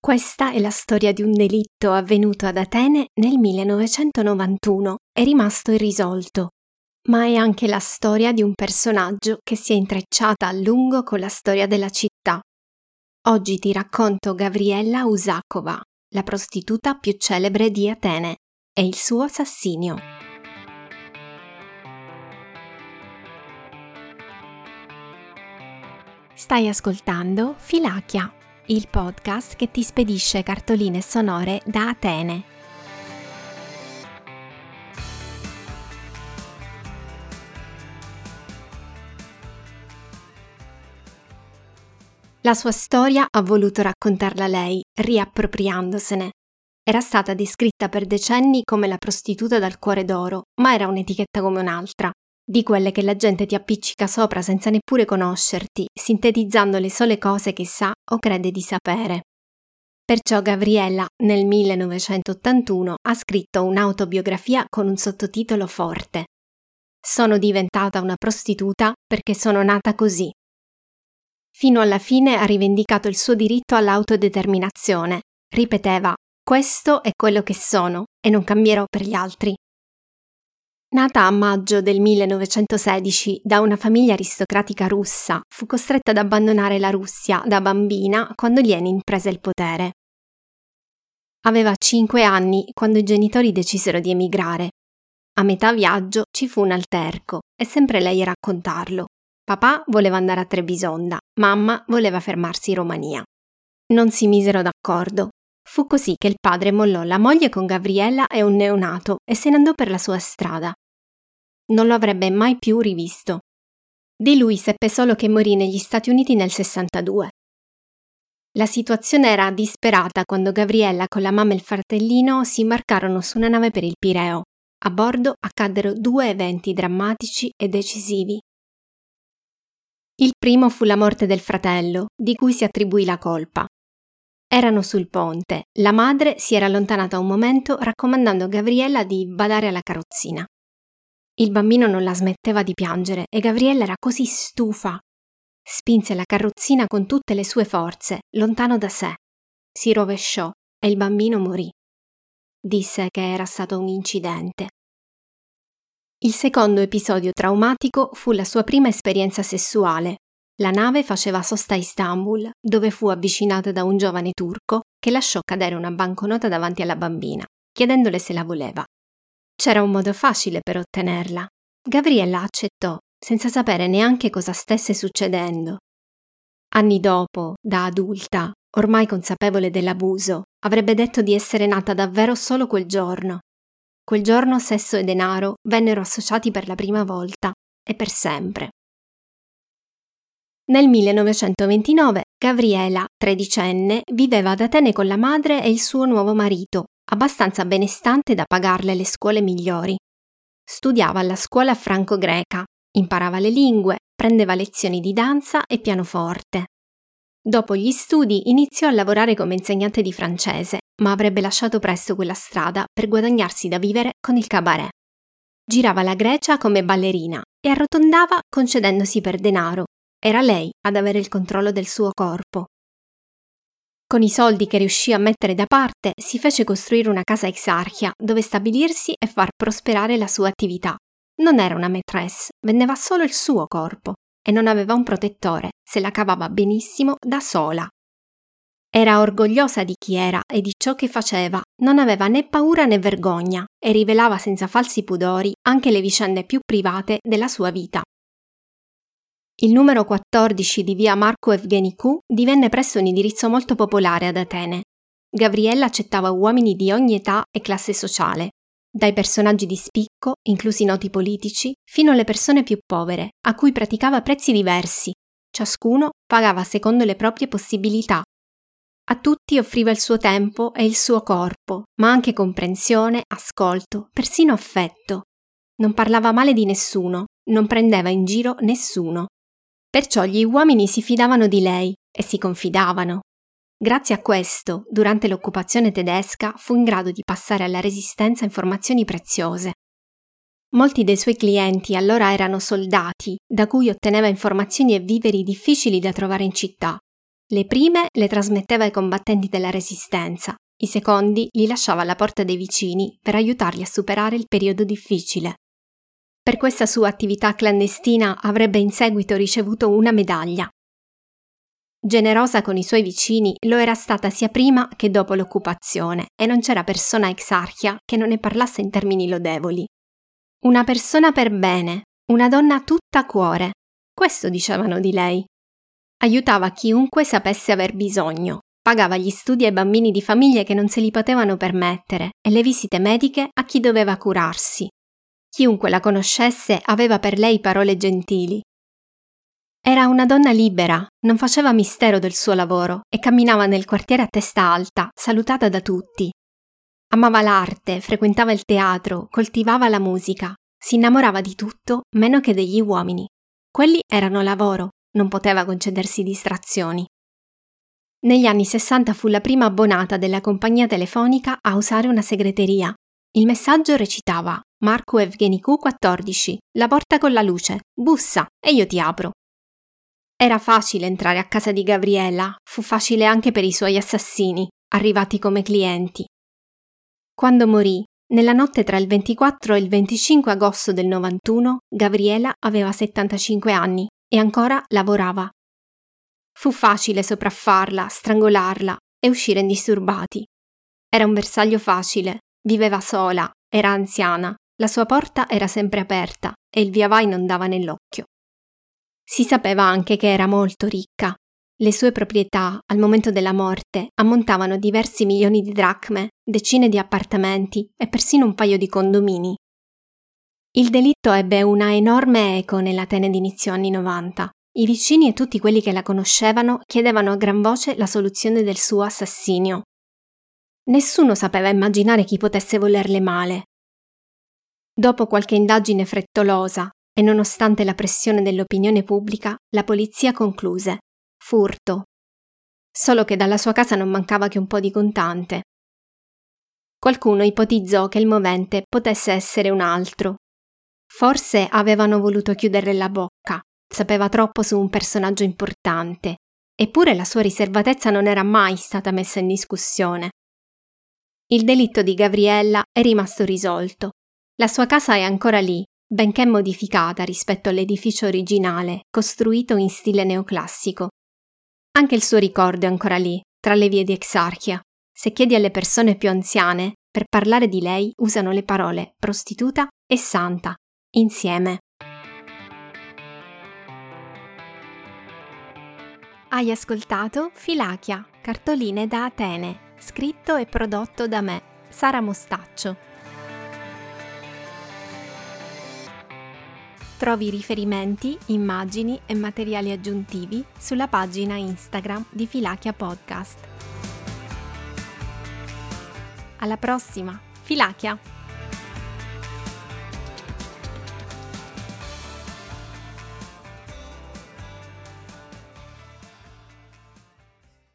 Questa è la storia di un delitto avvenuto ad Atene nel 1991 e rimasto irrisolto, ma è anche la storia di un personaggio che si è intrecciata a lungo con la storia della città. Oggi ti racconto Gabriella Usakova, la prostituta più celebre di Atene, e il suo assassinio. Stai ascoltando Filachia il podcast che ti spedisce cartoline sonore da Atene. La sua storia ha voluto raccontarla lei, riappropriandosene. Era stata descritta per decenni come la prostituta dal cuore d'oro, ma era un'etichetta come un'altra di quelle che la gente ti appiccica sopra senza neppure conoscerti, sintetizzando le sole cose che sa o crede di sapere. Perciò Gabriella nel 1981 ha scritto un'autobiografia con un sottotitolo forte. Sono diventata una prostituta perché sono nata così. Fino alla fine ha rivendicato il suo diritto all'autodeterminazione. Ripeteva, questo è quello che sono e non cambierò per gli altri. Nata a maggio del 1916 da una famiglia aristocratica russa, fu costretta ad abbandonare la Russia da bambina quando Lenin prese il potere. Aveva cinque anni quando i genitori decisero di emigrare. A metà viaggio ci fu un alterco e sempre lei a raccontarlo. Papà voleva andare a Trebisonda, mamma voleva fermarsi in Romania. Non si misero d'accordo. Fu così che il padre mollò la moglie con Gabriella e un neonato e se ne andò per la sua strada. Non lo avrebbe mai più rivisto. Di lui seppe solo che morì negli Stati Uniti nel 62. La situazione era disperata quando Gabriella con la mamma e il fratellino si imbarcarono su una nave per il Pireo. A bordo accaddero due eventi drammatici e decisivi. Il primo fu la morte del fratello, di cui si attribuì la colpa. Erano sul ponte. La madre si era allontanata un momento raccomandando a Gabriella di badare alla carrozzina. Il bambino non la smetteva di piangere e Gabriella era così stufa. Spinse la carrozzina con tutte le sue forze, lontano da sé. Si rovesciò e il bambino morì. Disse che era stato un incidente. Il secondo episodio traumatico fu la sua prima esperienza sessuale, la nave faceva sosta a Istanbul, dove fu avvicinata da un giovane turco che lasciò cadere una banconota davanti alla bambina, chiedendole se la voleva. C'era un modo facile per ottenerla. Gabriella accettò, senza sapere neanche cosa stesse succedendo. Anni dopo, da adulta, ormai consapevole dell'abuso, avrebbe detto di essere nata davvero solo quel giorno. Quel giorno sesso e denaro vennero associati per la prima volta e per sempre. Nel 1929 Gabriela, tredicenne, viveva ad Atene con la madre e il suo nuovo marito, abbastanza benestante da pagarle le scuole migliori. Studiava alla scuola franco-greca, imparava le lingue, prendeva lezioni di danza e pianoforte. Dopo gli studi iniziò a lavorare come insegnante di francese, ma avrebbe lasciato presto quella strada per guadagnarsi da vivere con il cabaret. Girava la Grecia come ballerina e arrotondava concedendosi per denaro, era lei ad avere il controllo del suo corpo. Con i soldi che riuscì a mettere da parte, si fece costruire una casa exarchia dove stabilirsi e far prosperare la sua attività. Non era una maîtresse, vendeva solo il suo corpo e non aveva un protettore, se la cavava benissimo da sola. Era orgogliosa di chi era e di ciò che faceva, non aveva né paura né vergogna e rivelava senza falsi pudori anche le vicende più private della sua vita. Il numero 14 di via Marco Evgenicu divenne presto un indirizzo molto popolare ad Atene. Gabriella accettava uomini di ogni età e classe sociale, dai personaggi di spicco, inclusi noti politici, fino alle persone più povere, a cui praticava prezzi diversi. Ciascuno pagava secondo le proprie possibilità. A tutti offriva il suo tempo e il suo corpo, ma anche comprensione, ascolto, persino affetto. Non parlava male di nessuno, non prendeva in giro nessuno. Perciò gli uomini si fidavano di lei e si confidavano. Grazie a questo, durante l'occupazione tedesca fu in grado di passare alla resistenza informazioni preziose. Molti dei suoi clienti allora erano soldati, da cui otteneva informazioni e viveri difficili da trovare in città. Le prime le trasmetteva ai combattenti della Resistenza, i secondi li lasciava alla porta dei vicini per aiutarli a superare il periodo difficile. Per questa sua attività clandestina avrebbe in seguito ricevuto una medaglia. Generosa con i suoi vicini lo era stata sia prima che dopo l'occupazione e non c'era persona exarchia che non ne parlasse in termini lodevoli. Una persona per bene, una donna tutta cuore. Questo dicevano di lei. Aiutava chiunque sapesse aver bisogno, pagava gli studi ai bambini di famiglie che non se li potevano permettere e le visite mediche a chi doveva curarsi. Chiunque la conoscesse aveva per lei parole gentili. Era una donna libera, non faceva mistero del suo lavoro e camminava nel quartiere a testa alta, salutata da tutti. Amava l'arte, frequentava il teatro, coltivava la musica, si innamorava di tutto meno che degli uomini. Quelli erano lavoro, non poteva concedersi distrazioni. Negli anni 60 fu la prima abbonata della compagnia telefonica a usare una segreteria. Il messaggio recitava Marco Evgenicu 14, la porta con la luce, bussa e io ti apro. Era facile entrare a casa di Gabriella, fu facile anche per i suoi assassini, arrivati come clienti. Quando morì, nella notte tra il 24 e il 25 agosto del 91, Gabriela aveva 75 anni e ancora lavorava. Fu facile sopraffarla, strangolarla e uscire indisturbati. Era un bersaglio facile, viveva sola, era anziana, la sua porta era sempre aperta e il via vai non dava nell'occhio. Si sapeva anche che era molto ricca. Le sue proprietà, al momento della morte, ammontavano diversi milioni di dracme, decine di appartamenti e persino un paio di condomini. Il delitto ebbe una enorme eco nell'Atene d'inizio anni 90. I vicini e tutti quelli che la conoscevano chiedevano a gran voce la soluzione del suo assassinio. Nessuno sapeva immaginare chi potesse volerle male. Dopo qualche indagine frettolosa e nonostante la pressione dell'opinione pubblica, la polizia concluse furto. Solo che dalla sua casa non mancava che un po' di contante. Qualcuno ipotizzò che il movente potesse essere un altro, Forse avevano voluto chiuderle la bocca, sapeva troppo su un personaggio importante, eppure la sua riservatezza non era mai stata messa in discussione. Il delitto di Gabriella è rimasto risolto. La sua casa è ancora lì, benché modificata rispetto all'edificio originale, costruito in stile neoclassico. Anche il suo ricordo è ancora lì, tra le vie di Exarchia. Se chiedi alle persone più anziane, per parlare di lei usano le parole prostituta e santa, insieme. Hai ascoltato Filachia, cartoline da Atene, scritto e prodotto da me, Sara Mostaccio. Trovi riferimenti, immagini e materiali aggiuntivi sulla pagina Instagram di Filachia Podcast. Alla prossima! Filachia!